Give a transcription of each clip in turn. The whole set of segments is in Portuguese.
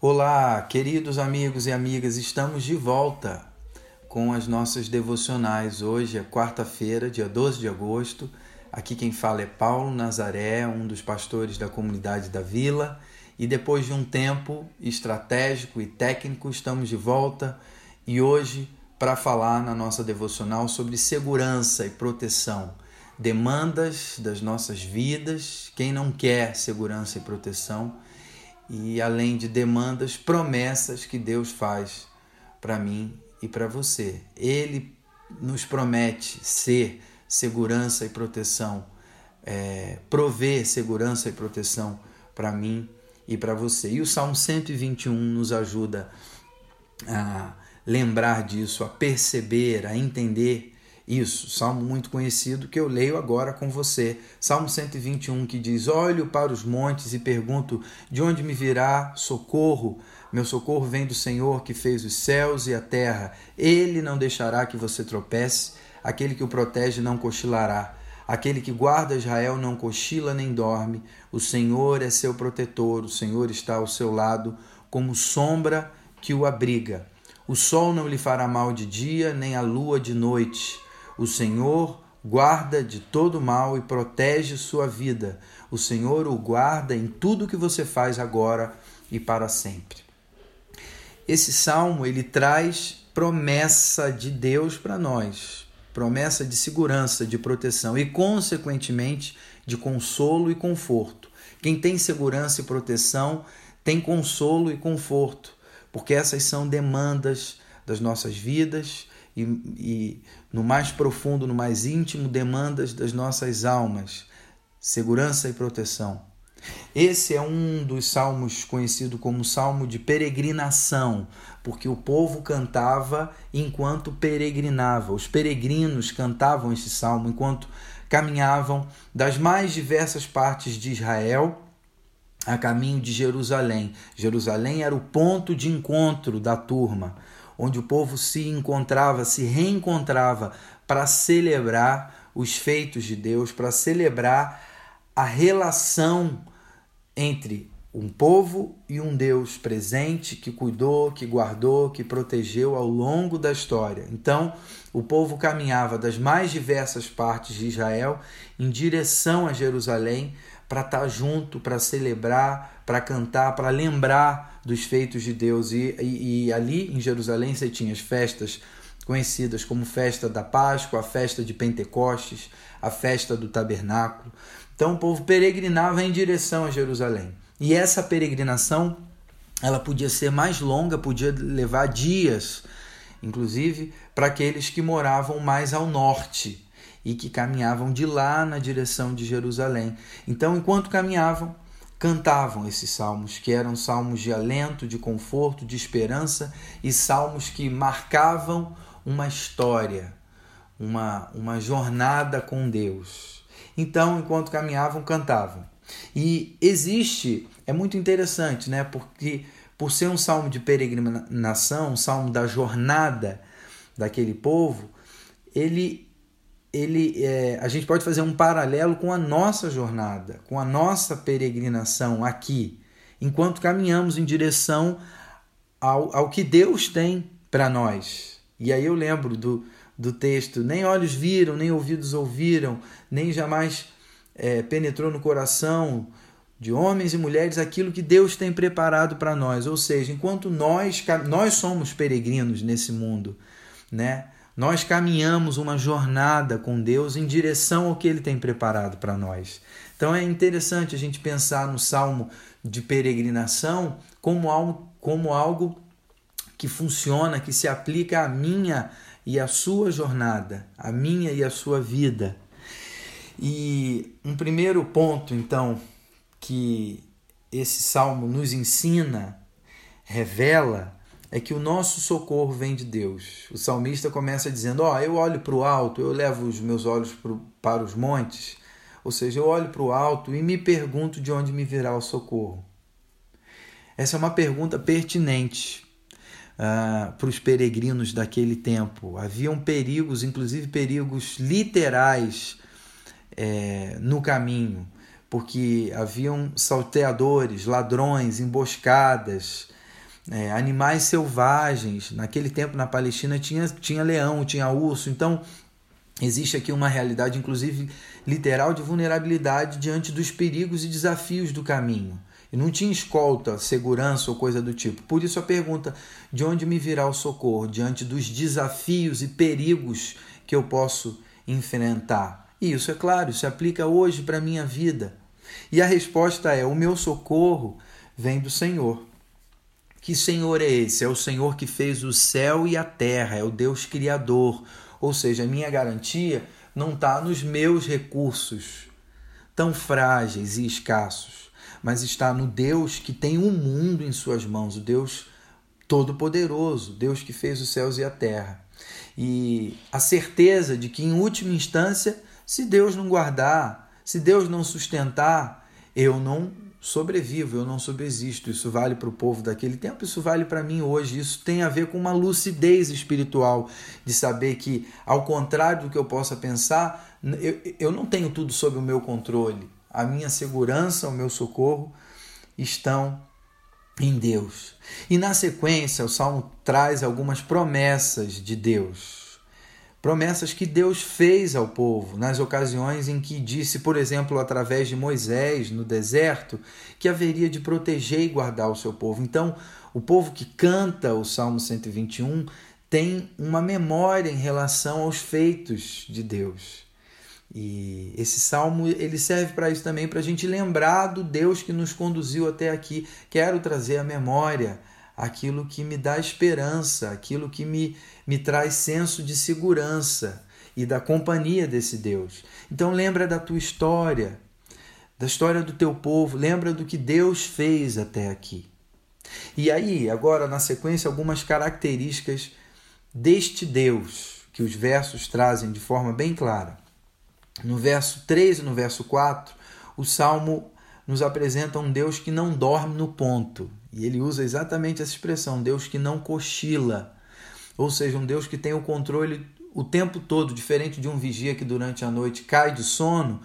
Olá, queridos amigos e amigas, estamos de volta com as nossas devocionais. Hoje é quarta-feira, dia 12 de agosto. Aqui quem fala é Paulo Nazaré, um dos pastores da comunidade da Vila. E depois de um tempo estratégico e técnico, estamos de volta e hoje para falar na nossa devocional sobre segurança e proteção, demandas das nossas vidas, quem não quer segurança e proteção e além de demandas, promessas que Deus faz para mim e para você. Ele nos promete ser segurança e proteção, é, prover segurança e proteção para mim e para você. E o Salmo 121 nos ajuda a lembrar disso, a perceber, a entender isso, salmo muito conhecido que eu leio agora com você. Salmo 121 que diz: Olho para os montes e pergunto: de onde me virá socorro? Meu socorro vem do Senhor que fez os céus e a terra. Ele não deixará que você tropece, aquele que o protege não cochilará. Aquele que guarda Israel não cochila nem dorme. O Senhor é seu protetor, o Senhor está ao seu lado, como sombra que o abriga. O sol não lhe fará mal de dia, nem a lua de noite. O Senhor guarda de todo mal e protege sua vida. O Senhor o guarda em tudo que você faz agora e para sempre. Esse salmo ele traz promessa de Deus para nós, promessa de segurança, de proteção e consequentemente de consolo e conforto. Quem tem segurança e proteção tem consolo e conforto, porque essas são demandas das nossas vidas e, e no mais profundo, no mais íntimo, demandas das nossas almas, segurança e proteção. Esse é um dos salmos conhecido como salmo de peregrinação, porque o povo cantava enquanto peregrinava. Os peregrinos cantavam este salmo enquanto caminhavam das mais diversas partes de Israel a caminho de Jerusalém. Jerusalém era o ponto de encontro da turma onde o povo se encontrava, se reencontrava para celebrar os feitos de Deus, para celebrar a relação entre um povo e um Deus presente que cuidou, que guardou, que protegeu ao longo da história. Então, o povo caminhava das mais diversas partes de Israel em direção a Jerusalém para estar tá junto, para celebrar, para cantar, para lembrar dos feitos de Deus. E, e, e, ali em Jerusalém você tinha as festas conhecidas como festa da Páscoa, a festa de Pentecostes, a festa do tabernáculo. Então o povo peregrinava em direção a Jerusalém. E essa peregrinação ela podia ser mais longa, podia levar dias, inclusive para aqueles que moravam mais ao norte e que caminhavam de lá na direção de Jerusalém. Então, enquanto caminhavam, cantavam esses salmos, que eram salmos de alento, de conforto, de esperança e salmos que marcavam uma história, uma, uma jornada com Deus. Então, enquanto caminhavam, cantavam. E existe, é muito interessante, né? Porque por ser um salmo de peregrinação, um salmo da jornada daquele povo, ele ele, é, a gente pode fazer um paralelo com a nossa jornada, com a nossa peregrinação aqui, enquanto caminhamos em direção ao, ao que Deus tem para nós. E aí eu lembro do, do texto: nem olhos viram, nem ouvidos ouviram, nem jamais é, penetrou no coração de homens e mulheres aquilo que Deus tem preparado para nós. Ou seja, enquanto nós, nós somos peregrinos nesse mundo, né? Nós caminhamos uma jornada com Deus em direção ao que Ele tem preparado para nós. Então é interessante a gente pensar no salmo de peregrinação como algo, como algo que funciona, que se aplica à minha e à sua jornada, à minha e à sua vida. E um primeiro ponto, então, que esse salmo nos ensina, revela, é que o nosso socorro vem de Deus. O salmista começa dizendo: Ó, oh, eu olho para o alto, eu levo os meus olhos pro, para os montes, ou seja, eu olho para o alto e me pergunto de onde me virá o socorro. Essa é uma pergunta pertinente uh, para os peregrinos daquele tempo. Haviam perigos, inclusive perigos literais, é, no caminho, porque haviam salteadores, ladrões, emboscadas é, animais selvagens. Naquele tempo na Palestina tinha, tinha leão, tinha urso. Então existe aqui uma realidade, inclusive literal, de vulnerabilidade diante dos perigos e desafios do caminho. E não tinha escolta, segurança ou coisa do tipo. Por isso a pergunta: de onde me virá o socorro diante dos desafios e perigos que eu posso enfrentar? E isso é claro, se aplica hoje para a minha vida. E a resposta é: o meu socorro vem do Senhor. Que Senhor é esse? É o Senhor que fez o céu e a terra, é o Deus Criador. Ou seja, a minha garantia não está nos meus recursos tão frágeis e escassos, mas está no Deus que tem o um mundo em suas mãos, o Deus Todo-Poderoso, Deus que fez os céus e a terra. E a certeza de que, em última instância, se Deus não guardar, se Deus não sustentar, eu não sobrevivo, eu não subsisto. Isso vale para o povo daquele tempo, isso vale para mim hoje. Isso tem a ver com uma lucidez espiritual, de saber que, ao contrário do que eu possa pensar, eu, eu não tenho tudo sob o meu controle. A minha segurança, o meu socorro estão em Deus. E na sequência, o salmo traz algumas promessas de Deus promessas que Deus fez ao povo nas ocasiões em que disse, por exemplo, através de Moisés no deserto, que haveria de proteger e guardar o seu povo. Então, o povo que canta o Salmo 121 tem uma memória em relação aos feitos de Deus. E esse salmo ele serve para isso também, para a gente lembrar do Deus que nos conduziu até aqui. Quero trazer a memória aquilo que me dá esperança, aquilo que me, me traz senso de segurança e da companhia desse Deus. Então lembra da tua história, da história do teu povo, lembra do que Deus fez até aqui. E aí, agora na sequência, algumas características deste Deus que os versos trazem de forma bem clara. No verso 3 e no verso 4, o salmo nos apresenta um Deus que não dorme no ponto. E ele usa exatamente essa expressão, Deus que não cochila. Ou seja, um Deus que tem o controle o tempo todo, diferente de um vigia que durante a noite cai de sono.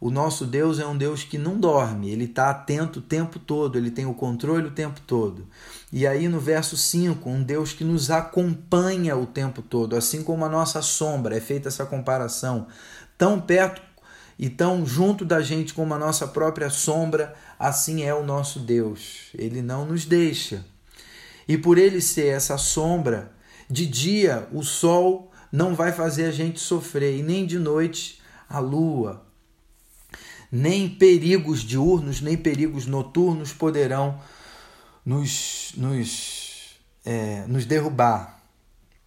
O nosso Deus é um Deus que não dorme, ele está atento o tempo todo, ele tem o controle o tempo todo. E aí no verso 5, um Deus que nos acompanha o tempo todo, assim como a nossa sombra, é feita essa comparação, tão perto e tão junto da gente como a nossa própria sombra, assim é o nosso Deus. Ele não nos deixa. E por ele ser essa sombra, de dia o sol não vai fazer a gente sofrer, e nem de noite a lua. Nem perigos diurnos, nem perigos noturnos poderão nos, nos, é, nos derrubar.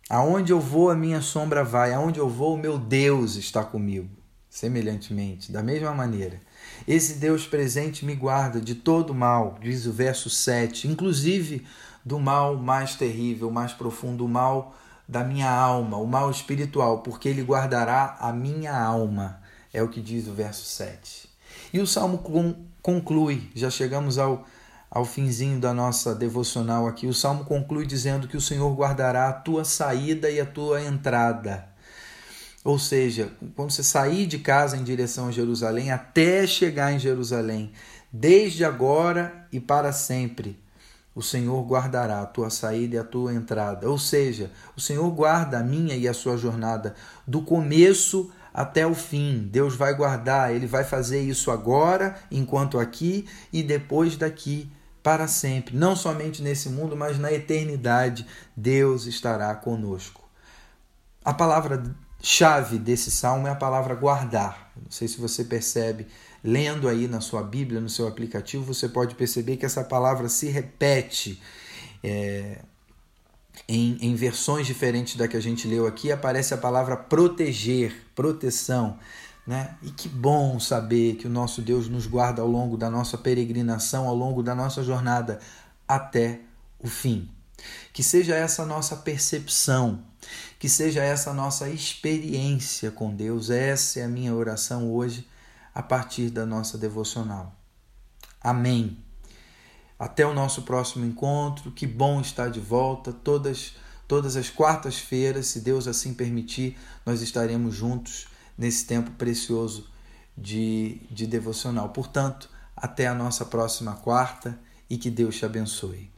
Aonde eu vou, a minha sombra vai. Aonde eu vou, o meu Deus está comigo. Semelhantemente, da mesma maneira, esse Deus presente me guarda de todo mal, diz o verso 7, inclusive do mal mais terrível, mais profundo, o mal da minha alma, o mal espiritual, porque ele guardará a minha alma, é o que diz o verso 7. E o salmo conclui, já chegamos ao, ao finzinho da nossa devocional aqui. O salmo conclui dizendo que o Senhor guardará a tua saída e a tua entrada ou seja, quando você sair de casa em direção a Jerusalém, até chegar em Jerusalém, desde agora e para sempre, o Senhor guardará a tua saída e a tua entrada. Ou seja, o Senhor guarda a minha e a sua jornada do começo até o fim. Deus vai guardar, ele vai fazer isso agora, enquanto aqui e depois daqui para sempre. Não somente nesse mundo, mas na eternidade, Deus estará conosco. A palavra chave desse salmo é a palavra guardar. Não sei se você percebe, lendo aí na sua Bíblia, no seu aplicativo, você pode perceber que essa palavra se repete. É, em, em versões diferentes da que a gente leu aqui, aparece a palavra proteger, proteção. Né? E que bom saber que o nosso Deus nos guarda ao longo da nossa peregrinação, ao longo da nossa jornada até o fim. Que seja essa nossa percepção que seja essa a nossa experiência com Deus. Essa é a minha oração hoje, a partir da nossa devocional. Amém. Até o nosso próximo encontro. Que bom estar de volta. Todas, todas as quartas-feiras, se Deus assim permitir, nós estaremos juntos nesse tempo precioso de, de devocional. Portanto, até a nossa próxima quarta e que Deus te abençoe.